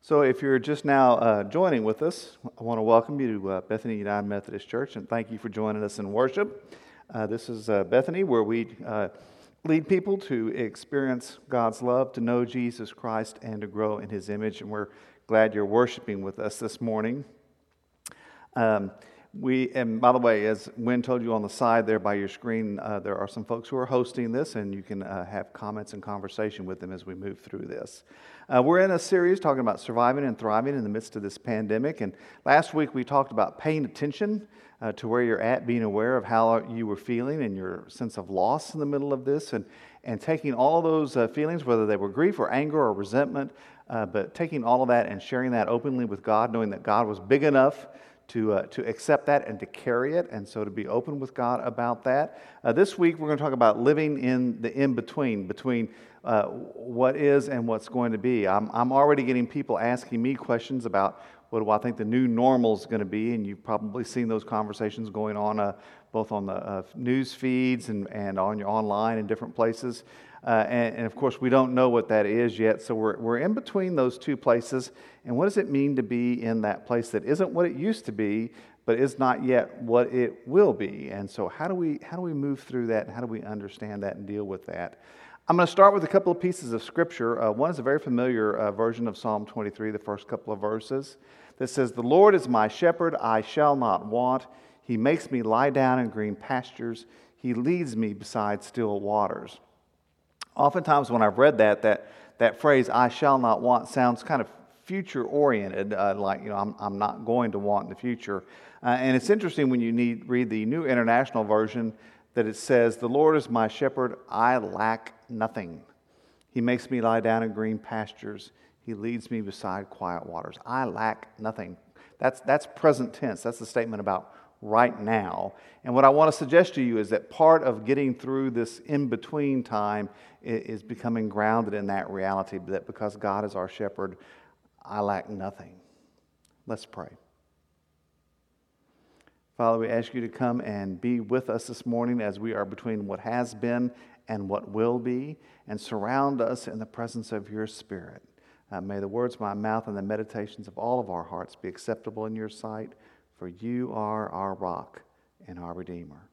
So, if you're just now uh, joining with us, I want to welcome you to uh, Bethany United Methodist Church and thank you for joining us in worship. Uh, this is uh, Bethany, where we uh, lead people to experience God's love, to know Jesus Christ, and to grow in His image. And we're glad you're worshiping with us this morning. Um, we, and by the way, as Wynn told you on the side there by your screen, uh, there are some folks who are hosting this, and you can uh, have comments and conversation with them as we move through this. Uh, we're in a series talking about surviving and thriving in the midst of this pandemic. And last week we talked about paying attention uh, to where you're at, being aware of how you were feeling and your sense of loss in the middle of this, and, and taking all those uh, feelings, whether they were grief or anger or resentment, uh, but taking all of that and sharing that openly with God, knowing that God was big enough to, uh, to accept that and to carry it, and so to be open with God about that. Uh, this week, we're going to talk about living in the in between, between uh, what is and what's going to be. I'm, I'm already getting people asking me questions about what do I think the new normal is going to be, and you've probably seen those conversations going on uh, both on the uh, news feeds and, and on your online and different places. Uh, and, and, of course, we don't know what that is yet, so we're, we're in between those two places. And what does it mean to be in that place that isn't what it used to be, but is not yet what it will be? And so, how do we, how do we move through that, how do we understand that and deal with that? I'm going to start with a couple of pieces of scripture. Uh, one is a very familiar uh, version of Psalm 23, the first couple of verses, that says, The Lord is my shepherd, I shall not want. He makes me lie down in green pastures, He leads me beside still waters. Oftentimes, when I've read that, that, that phrase, I shall not want, sounds kind of future oriented, uh, like, you know, I'm, I'm not going to want in the future. Uh, and it's interesting when you need, read the New International Version that it says, The Lord is my shepherd, I lack nothing. He makes me lie down in green pastures. He leads me beside quiet waters. I lack nothing. That's, that's present tense. That's the statement about right now. And what I want to suggest to you is that part of getting through this in between time is becoming grounded in that reality that because God is our shepherd, I lack nothing. Let's pray. Father, we ask you to come and be with us this morning as we are between what has been and what will be, and surround us in the presence of your Spirit. Uh, may the words of my mouth and the meditations of all of our hearts be acceptable in your sight, for you are our rock and our Redeemer.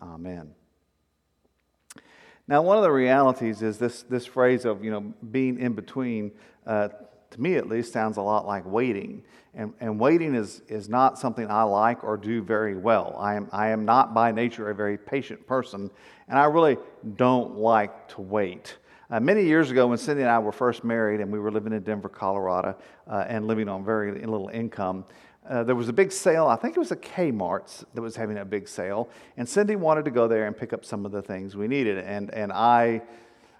Amen. Now, one of the realities is this, this phrase of, you know, being in between. Uh, to me at least, sounds a lot like waiting. And, and waiting is, is not something I like or do very well. I am, I am not by nature a very patient person, and I really don't like to wait. Uh, many years ago, when Cindy and I were first married and we were living in Denver, Colorado, uh, and living on very little income, uh, there was a big sale. I think it was a Kmart that was having a big sale, and Cindy wanted to go there and pick up some of the things we needed. And, and I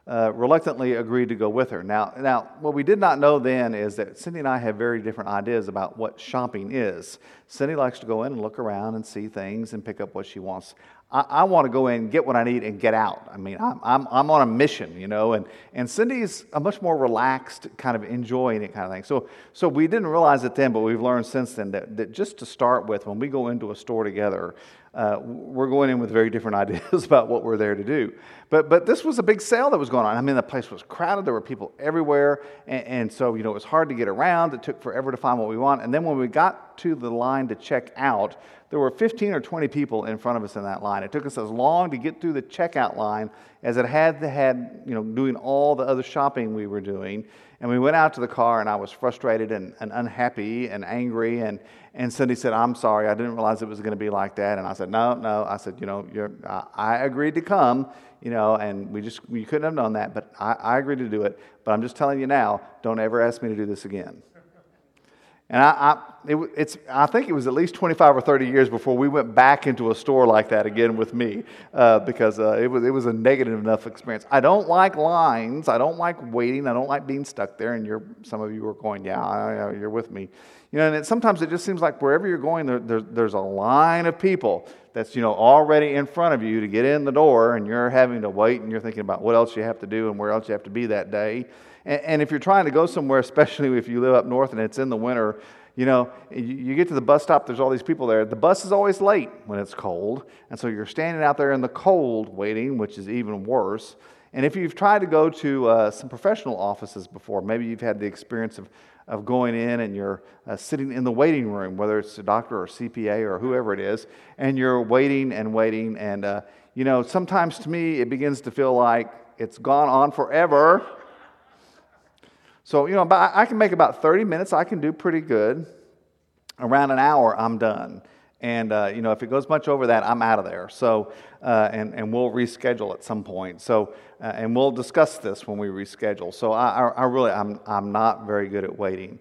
uh, reluctantly agreed to go with her. Now, now, what we did not know then is that Cindy and I have very different ideas about what shopping is. Cindy likes to go in and look around and see things and pick up what she wants. I, I want to go in, get what I need, and get out. I mean, I'm, I'm, I'm on a mission, you know, and, and Cindy's a much more relaxed, kind of enjoying it kind of thing. So, so we didn't realize it then, but we've learned since then that, that just to start with, when we go into a store together, uh, we're going in with very different ideas about what we're there to do. But, but this was a big sale that was going on. I mean, the place was crowded. There were people everywhere. And, and, so, you know, it was hard to get around. It took forever to find what we want. And then when we got to the line to check out, there were 15 or 20 people in front of us in that line. It took us as long to get through the checkout line as it had had, you know, doing all the other shopping we were doing. And we went out to the car, and I was frustrated and, and unhappy and angry. And, and Cindy said, I'm sorry, I didn't realize it was going to be like that. And I said, No, no. I said, You know, I, I, agreed to come, you know, and we just, we couldn't have done that, but I, I agreed to do it. But I'm just telling you now, don't ever ask me to do this again. And I, I, it, it's, I think it was at least 25 or 30 years before we went back into a store like that again with me uh, because uh, it, was, it was a negative enough experience. I don't like lines. I don't like waiting. I don't like being stuck there. And you're, some of you are going, yeah, you're with me. You know, and it, sometimes it just seems like wherever you're going, there, there, there's a line of people that's, you know, already in front of you to get in the door and you're having to wait and you're thinking about what else you have to do and where else you have to be that day. And, if you're trying to go somewhere, especially if you live up north and it's in the winter, you know, you get to the bus stop, there's all these people there. The bus is always late when it's cold. And so you're standing out there in the cold waiting, which is even worse. And if you've tried to go to uh, some professional offices before, maybe you've had the experience of, of going in and you're uh, sitting in the waiting room, whether it's a doctor or CPA or whoever it is, and you're waiting and waiting. And, uh, you know, sometimes to me it begins to feel like it's gone on forever. So, you know, I can make about 30 minutes, I can do pretty good. Around an hour, I'm done. And, uh, you know, if it goes much over that, I'm out of there. So, uh, and, and we'll reschedule at some point. So, uh, and we'll discuss this when we reschedule. So I, I, really, I'm, I'm not very good at waiting.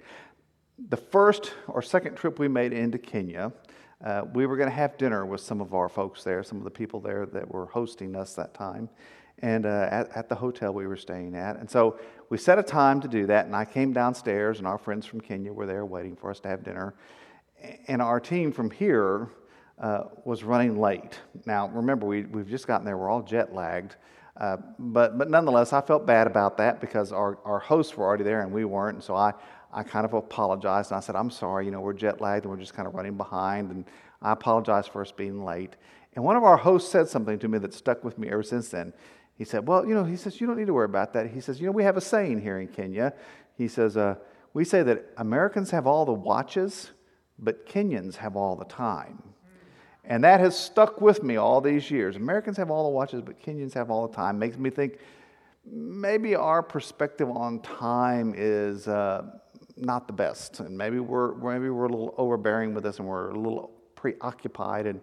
The first or second trip we made into Kenya, uh, we were going to have dinner with some of our folks there, some of the people there that were hosting us that time, and uh, at, at the hotel we were staying at. And so we set a time to do that, and I came downstairs, and our friends from Kenya were there waiting for us to have dinner and our team from here uh, was running late. Now, remember, we, we've just gotten there, we're all jet lagged. Uh, but, but nonetheless, I felt bad about that because our, our hosts were already there and we weren't. And so I, I kind of apologized and I said, I'm sorry, you know, we're jet lagged and we're just kind of running behind. And I apologize for us being late. And one of our hosts said something to me that stuck with me ever since then. He said, Well, you know, he says, you don't need to worry about that. He says, You know, we have a saying here in Kenya. He says, uh, We say that Americans have all the watches but Kenyans have all the time. And that has stuck with me all these years. Americans have all the watches, but Kenyans have all the time. Makes me think maybe our perspective on time is uh, not the best, and maybe we're maybe we're a little overbearing with this, and we're a little preoccupied and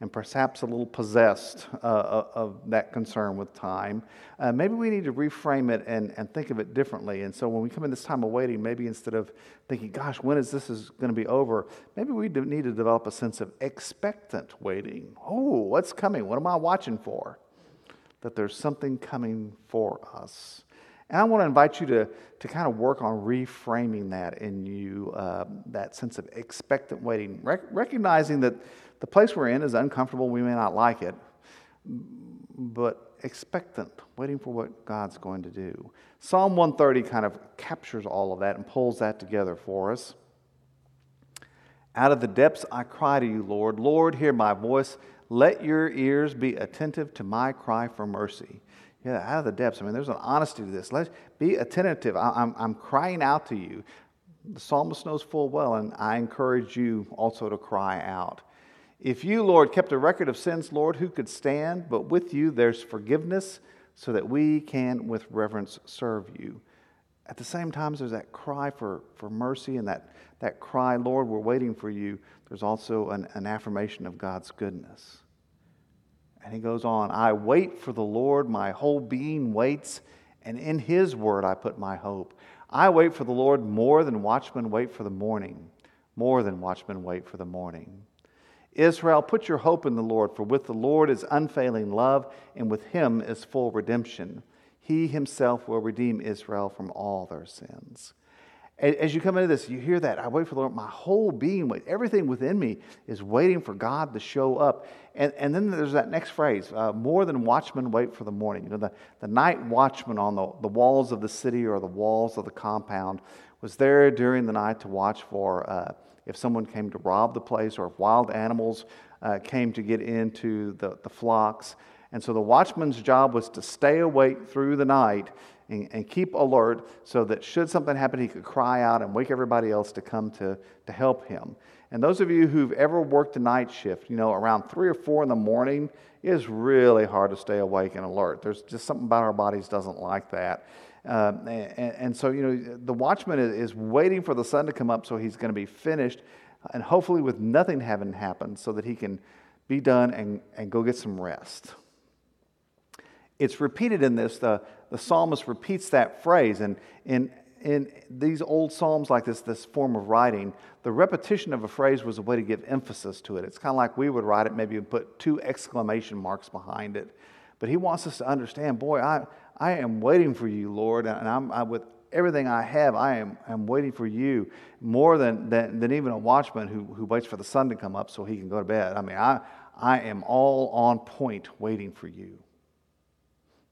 and perhaps a little possessed uh, uh, of that concern with time. Uh, maybe we need to reframe it and, and think of it differently. And so when we come in this time of waiting, maybe instead of thinking, gosh, when is this is going to be over, maybe we need to develop a sense of expectant waiting. Oh, what's coming? What am I watching for? That there's something coming for us. And I want to invite you to, to kind of work on reframing that in you, uh, that sense of expectant waiting, Rec- recognizing that the place we're in is uncomfortable. We may not like it, but expectant, waiting for what God's going to do. Psalm 130 kind of captures all of that and pulls that together for us. Out of the depths I cry to you, Lord. Lord, hear my voice. Let your ears be attentive to my cry for mercy. Yeah, out of the depths. I mean, there's an honesty to this. Let's be attentive. I, I'm, I'm crying out to you. The psalmist knows full well, and I encourage you also to cry out. If you, Lord, kept a record of sins, Lord, who could stand? But with you there's forgiveness so that we can with reverence serve you. At the same time, there's that cry for, for mercy and that, that cry, Lord, we're waiting for you. There's also an, an affirmation of God's goodness. And he goes on, I wait for the Lord, my whole being waits, and in his word I put my hope. I wait for the Lord more than watchmen wait for the morning, more than watchmen wait for the morning. Israel, put your hope in the Lord, for with the Lord is unfailing love, and with him is full redemption. He himself will redeem Israel from all their sins. As you come into this, you hear that. I wait for the Lord. My whole being, everything within me is waiting for God to show up. And, and then there's that next phrase uh, more than watchmen wait for the morning. You know, the, the night watchman on the, the walls of the city or the walls of the compound was there during the night to watch for. Uh, if someone came to rob the place or if wild animals uh, came to get into the, the flocks. And so the watchman's job was to stay awake through the night and, and, keep alert so that should something happen, he could cry out and wake everybody else to come to, to help him. And those of you who've ever worked a night shift, you know, around three or four in the morning, it is really hard to stay awake and alert. There's just something about our bodies doesn't like that. Uh, and, and, so, you know, the watchman is, waiting for the sun to come up so he's going to be finished, and hopefully with nothing having happened, so that he can be done and, and go get some rest. It's repeated in this, the, the psalmist repeats that phrase. And in, in these old psalms, like this, this form of writing, the repetition of a phrase was a way to give emphasis to it. It's kind of like we would write it, maybe put two exclamation marks behind it. But he wants us to understand, boy, I, I am waiting for you, Lord, and I'm I, with everything I have, I am I'm waiting for you more than, than, than even a watchman who, who waits for the sun to come up so he can go to bed. I mean, I, I am all on point waiting for you.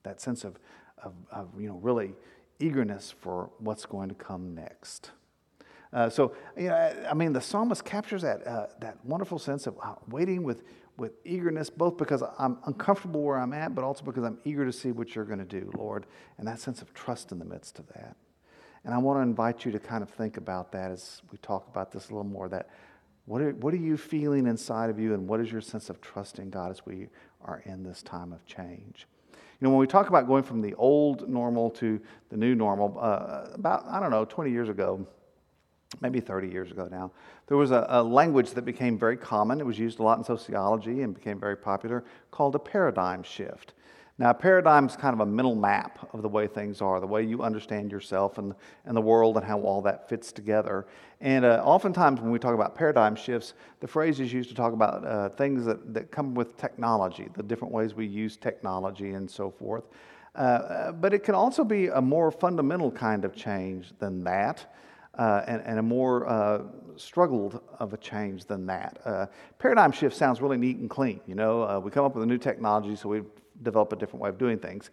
That sense of, of, of you know, really eagerness for what's going to come next. Uh, so, you know, I mean, the psalmist captures that, uh, that wonderful sense of uh, waiting with, with eagerness, both because I'm uncomfortable where I'm at, but also because I'm eager to see what you're going to do, Lord, and that sense of trust in the midst of that. And I want to invite you to kind of think about that as we talk about this a little more. That what are, what are you feeling inside of you, and what is your sense of trusting God as we are in this time of change? You know, when we talk about going from the old normal to the new normal, uh, about, I don't know, 20 years ago, maybe 30 years ago now, there was a, a, language that became very common. It was used a lot in sociology and became very popular called a paradigm shift. Now, a paradigm is kind of a mental map of the way things are, the way you understand yourself and, and the world and how all that fits together. And uh, oftentimes, when we talk about paradigm shifts, the phrase is used to talk about uh, things that, that come with technology, the different ways we use technology and so forth. Uh, uh but it can also be a more fundamental kind of change than that uh, and, and, a more uh, struggled of a change than that. Uh, paradigm shift sounds really neat and clean. You know, uh, we come up with a new technology, so we develop a different way of doing things.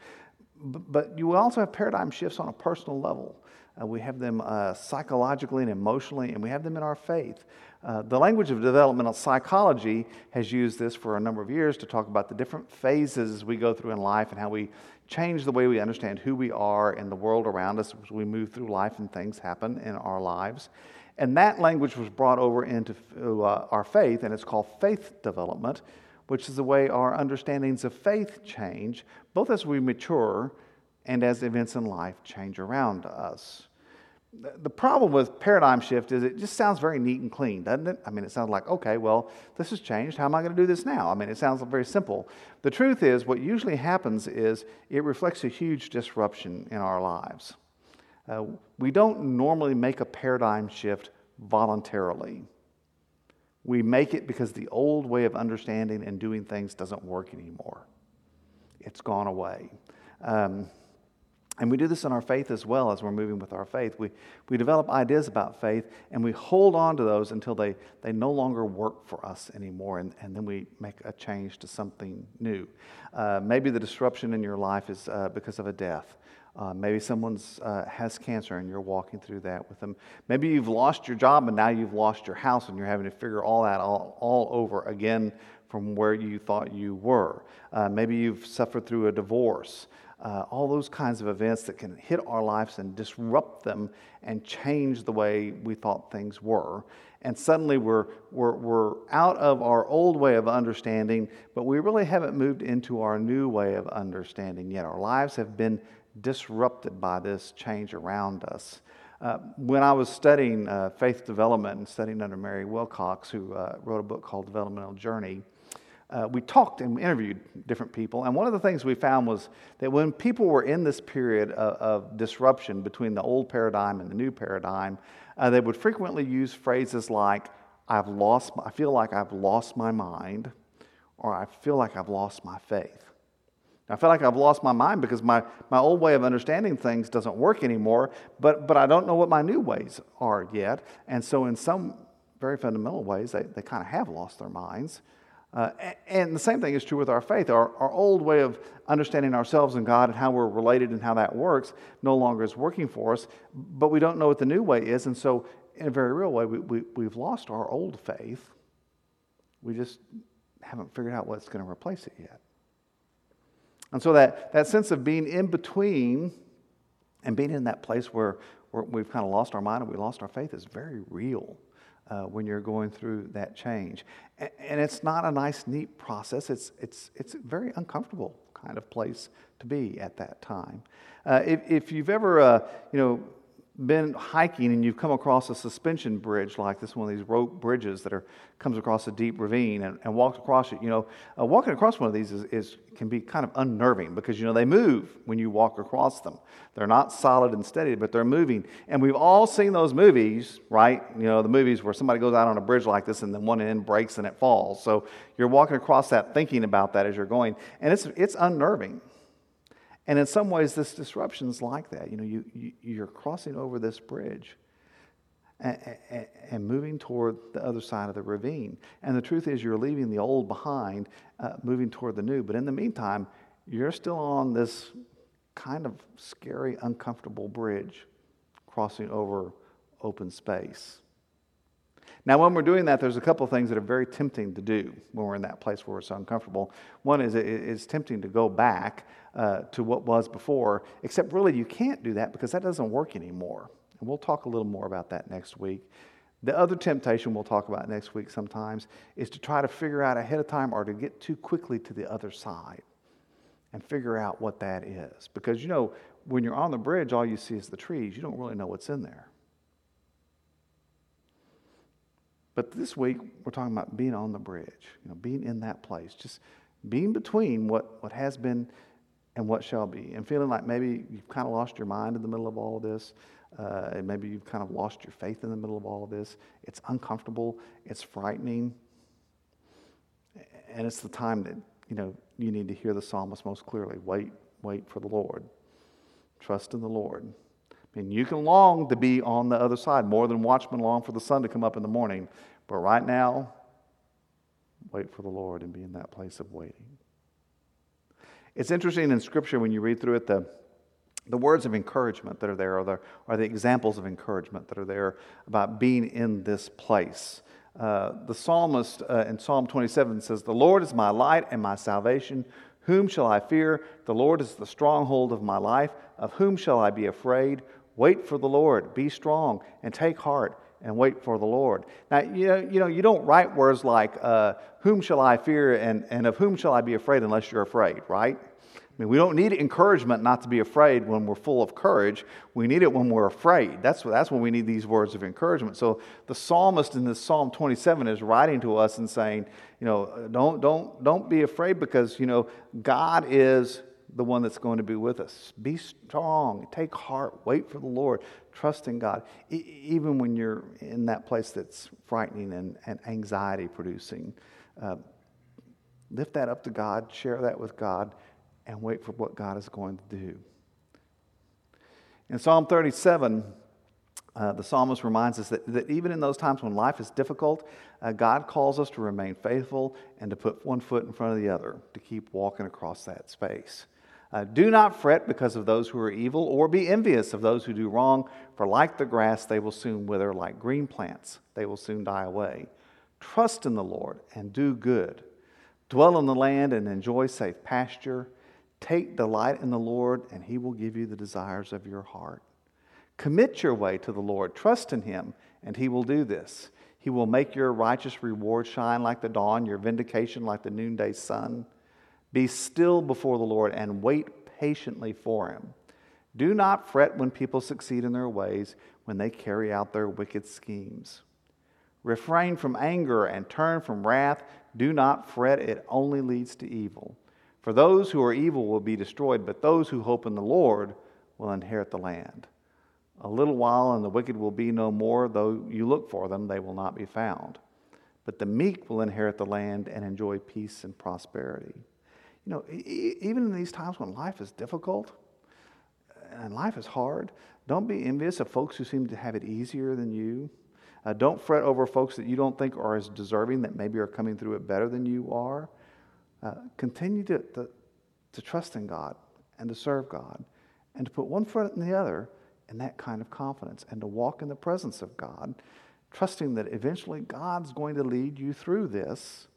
But you also have paradigm shifts on a personal level. Uh, we have them uh, psychologically and emotionally, and we have them in our faith. the language of developmental psychology has used this for a number of years to talk about the different phases we go through in life and how we change the way we understand who we are and the world around us as we move through life and things happen in our lives. And that language was brought over into uh, our faith, and it's called faith development, which is the way our understandings of faith change, both as we mature and as events in life change around us the problem with paradigm shift is it just sounds very neat and clean, doesn't it? I mean, it sounds like, okay, well, this has changed. How am I going to do this now? I mean, it sounds very simple. The truth is, what usually happens is it reflects a huge disruption in our lives. Uh, we don't normally make a paradigm shift voluntarily. We make it because the old way of understanding and doing things doesn't work anymore. It's gone away. Um, and we do this in our faith as well as we're moving with our faith. We, we develop ideas about faith and we hold on to those until they, they no longer work for us anymore. And, and then we make a change to something new. Uh, maybe the disruption in your life is uh, because of a death. Uh, maybe someone uh, has cancer and you're walking through that with them. Maybe you've lost your job and now you've lost your house and you're having to figure all that all, all over again from where you thought you were. Uh, maybe you've suffered through a divorce uh, all those kinds of events that can hit our lives and disrupt them and change the way we thought things were. And suddenly we're, we're, we're out of our old way of understanding, but we really haven't moved into our new way of understanding yet. Our lives have been disrupted by this change around us. Uh, when I was studying uh, faith development and studying under Mary Wilcox, who uh, wrote a book called Developmental Journey, uh, we talked and interviewed different people, and one of the things we found was that when people were in this period of, of disruption between the old paradigm and the new paradigm, uh, they would frequently use phrases like, I've lost, I feel like I've lost my mind, or I feel like I've lost my faith. I feel like I've lost my mind because my, my old way of understanding things doesn't work anymore, but, but I don't know what my new ways are yet. And so, in some very fundamental ways, they, they kind of have lost their minds. Uh, and the same thing is true with our faith. Our, our old way of understanding ourselves and God and how we're related and how that works no longer is working for us, but we don't know what the new way is. And so, in a very real way, we, we, we've lost our old faith. We just haven't figured out what's going to replace it yet. And so, that, that sense of being in between and being in that place where, where we've kind of lost our mind and we lost our faith is very real uh, when you're going through that change. And, and it's not a nice, neat process. It's, it's, it's a very uncomfortable kind of place to be at that time. Uh, if, if you've ever, uh, you know, been hiking and you've come across a suspension bridge like this, one of these rope bridges that are, comes across a deep ravine and, and walked across it, you know, uh, walking across one of these is, is, can be kind of unnerving because, you know, they move when you walk across them. They're not solid and steady, but they're moving. And we've all seen those movies, right? You know, the movies where somebody goes out on a bridge like this and then one end breaks and it falls. So you're walking across that thinking about that as you're going. And it's, it's unnerving. And in some ways, this disruption is like that. You know, you, you, are crossing over this bridge and, and, and, moving toward the other side of the ravine. And the truth is, you're leaving the old behind, uh, moving toward the new. But in the meantime, you're still on this kind of scary, uncomfortable bridge crossing over open space. Now, when we're doing that, there's a couple of things that are very tempting to do when we're in that place where it's uncomfortable. One is it's tempting to go back uh, to what was before, except really you can't do that because that doesn't work anymore. And we'll talk a little more about that next week. The other temptation we'll talk about next week sometimes is to try to figure out ahead of time or to get too quickly to the other side and figure out what that is. Because, you know, when you're on the bridge, all you see is the trees. You don't really know what's in there. But this week, we're talking about being on the bridge, you know, being in that place, just being between what, what has been and what shall be, and feeling like maybe you've kind of lost your mind in the middle of all of this. Uh, and maybe you've kind of lost your faith in the middle of all of this. It's uncomfortable, it's frightening. And it's the time that, you know, you need to hear the psalmist most clearly. Wait, wait for the Lord. Trust in the Lord. Mean, you can long to be on the other side more than watchmen long for the sun to come up in the morning. But right now, wait for the Lord and be in that place of waiting. It's interesting in Scripture when you read through it, the, the words of encouragement that are there are, the, are the examples of encouragement that are there about being in this place. Uh, the psalmist uh, in Psalm 27 says, The Lord is my light and my salvation. Whom shall I fear? The Lord is the stronghold of my life. Of whom shall I be afraid? Wait for the Lord. Be strong and take heart and wait for the Lord. Now, you know, you, know, you don't write words like, uh, Whom shall I fear and, and of whom shall I be afraid unless you're afraid, right? I mean, we don't need encouragement not to be afraid when we're full of courage. We need it when we're afraid. That's, that's when we need these words of encouragement. So the psalmist in this Psalm 27 is writing to us and saying, you know, don't, don't, don't be afraid because, you know, God is the one that's going to be with us. Be strong, take heart, wait for the Lord, trust in God, e- even when you're in that place that's frightening and, and anxiety producing. Uh, lift that up to God, share that with God and wait for what God is going to do. In Psalm 37, uh, the psalmist reminds us that, that even in those times when life is difficult, uh, God calls us to remain faithful and to put one foot in front of the other, to keep walking across that space. Uh, do not fret because of those who are evil, or be envious of those who do wrong, for like the grass, they will soon wither, like green plants, they will soon die away. Trust in the Lord and do good. Dwell in the land and enjoy safe pasture. Take delight in the Lord, and he will give you the desires of your heart. Commit your way to the Lord. Trust in him, and he will do this. He will make your righteous reward shine like the dawn, your vindication like the noonday sun. Be still before the Lord and wait patiently for him. Do not fret when people succeed in their ways, when they carry out their wicked schemes. Refrain from anger and turn from wrath. Do not fret, it only leads to evil. For those who are evil will be destroyed, but those who hope in the Lord will inherit the land. A little while, and the wicked will be no more, though you look for them, they will not be found. But the meek will inherit the land and enjoy peace and prosperity. You know, even in these times when life is difficult and life is hard, don't be envious of folks who seem to have it easier than you. Uh, don't fret over folks that you don't think are as deserving, that maybe are coming through it better than you are. Uh, continue to, to, to trust in God and to serve God and to put one foot in the other in that kind of confidence and to walk in the presence of God, trusting that eventually God's going to lead you through this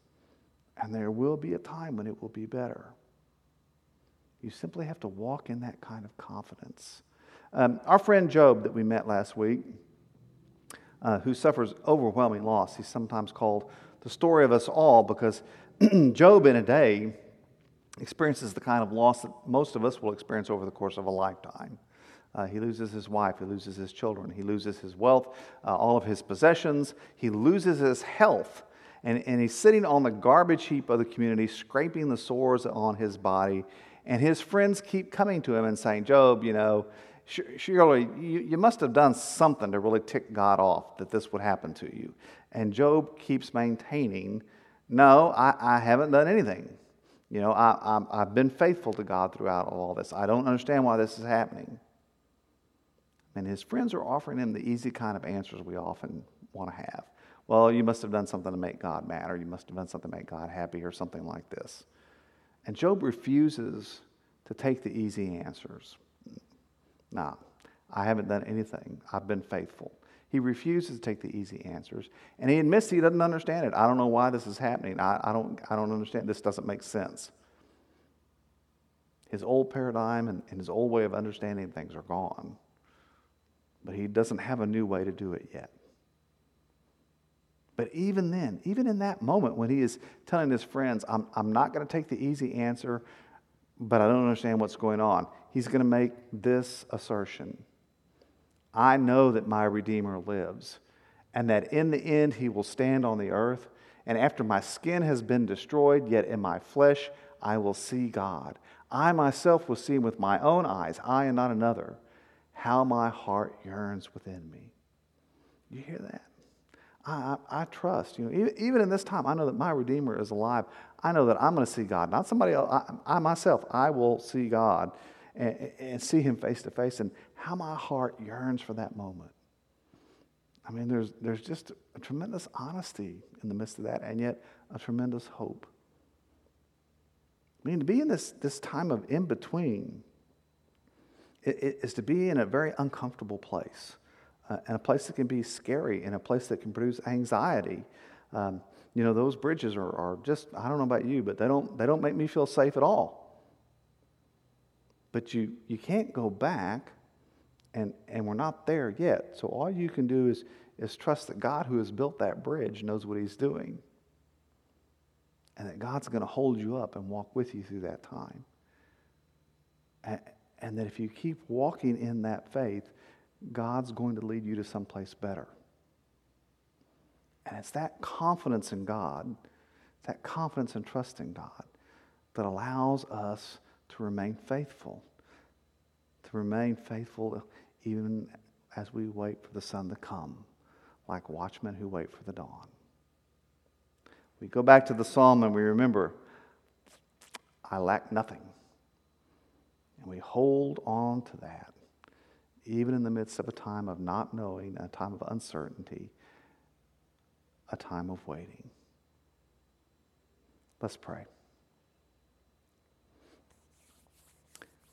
and there will be a time when it will be better. You simply have to walk in that kind of confidence. Um, our friend Job, that we met last week, uh, who suffers overwhelming loss, he's sometimes called the story of us all because Job, in a day, experiences the kind of loss that most of us will experience over the course of a lifetime. Uh, he loses his wife, he loses his children, he loses his wealth, uh, all of his possessions, he loses his health, and, and he's sitting on the garbage heap of the community, scraping the sores on his body. And his friends keep coming to him and saying, Job, you know, surely you, you must have done something to really tick God off that this would happen to you. And Job keeps maintaining no, I, I haven't done anything. You know, I, I, have been faithful to God throughout all this. I don't understand why this is happening. And his friends are offering him the easy kind of answers we often want to have. Well, you must have done something to make God mad, or you must have done something to make God happy, or something like this. And Job refuses to take the easy answers. No, I haven't done anything. I've been faithful. He refuses to take the easy answers. And he admits he doesn't understand it. I don't know why this is happening. I, I, don't, I don't understand. This doesn't make sense. His old paradigm and, and his old way of understanding things are gone. But he doesn't have a new way to do it yet. But even then, even in that moment when he is telling his friends, I'm, I'm not going to take the easy answer, but I don't understand what's going on, he's going to make this assertion I know that my Redeemer lives, and that in the end he will stand on the earth. And after my skin has been destroyed, yet in my flesh I will see God. I myself will see him with my own eyes, I and not another, how my heart yearns within me. You hear that? I, I, I, trust. You know, even, even in this time, I know that my Redeemer is alive. I know that I'm going to see God, not somebody else. I, I myself, I will see God and, and see Him face to face. And how my heart yearns for that moment. I mean, there's, there's just a tremendous honesty in the midst of that, and yet a tremendous hope. I mean, to be in this, this time of in between is to be in a very uncomfortable place, uh, and a place that can be scary, and a place that can produce anxiety. Um, you know, those bridges are, are just, I don't know about you, but they don't, they don't make me feel safe at all. But you, you can't go back and, and we're not there yet. So all you can do is, is trust that God, who has built that bridge, knows what He's doing. And that God's going to hold you up and walk with you through that time. And, and that if you keep walking in that faith, God's going to lead you to someplace better. And it's that confidence in God, that confidence and trust in God, that allows us to remain faithful to remain faithful even as we wait for the sun to come, like watchmen who wait for the dawn. We go back to the psalm and we remember, I lack nothing. And we hold on to that, even in the midst of a time of not knowing, a time of uncertainty, a time of waiting. Let's pray.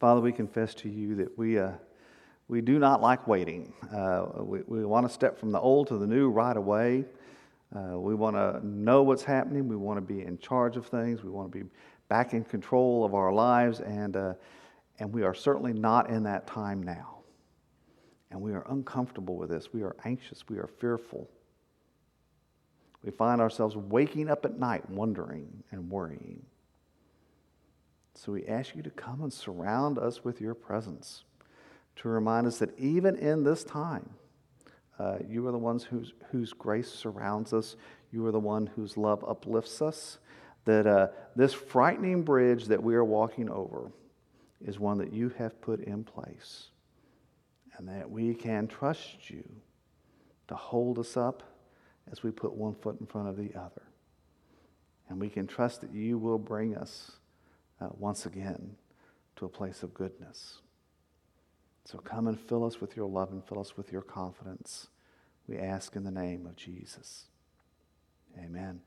Father, we confess to you that we, uh, we do not like waiting. Uh, we, we want to step from the old to the new right away. Uh, we want to know what's happening. We want to be in charge of things. We want to be back in control of our lives. And, uh, and we are certainly not in that time now. And we are uncomfortable with this. We are anxious. We are fearful. We find ourselves waking up at night wondering and worrying. So we ask you to come and surround us with your presence, to remind us that even in this time, uh, you are the ones whose, whose grace surrounds us. You are the one whose love uplifts us. That uh, this frightening bridge that we are walking over is one that you have put in place. And that we can trust you to hold us up as we put one foot in front of the other. And we can trust that you will bring us uh, once again to a place of goodness. So come and fill us with your love and fill us with your confidence. We ask in the name of Jesus. Amen.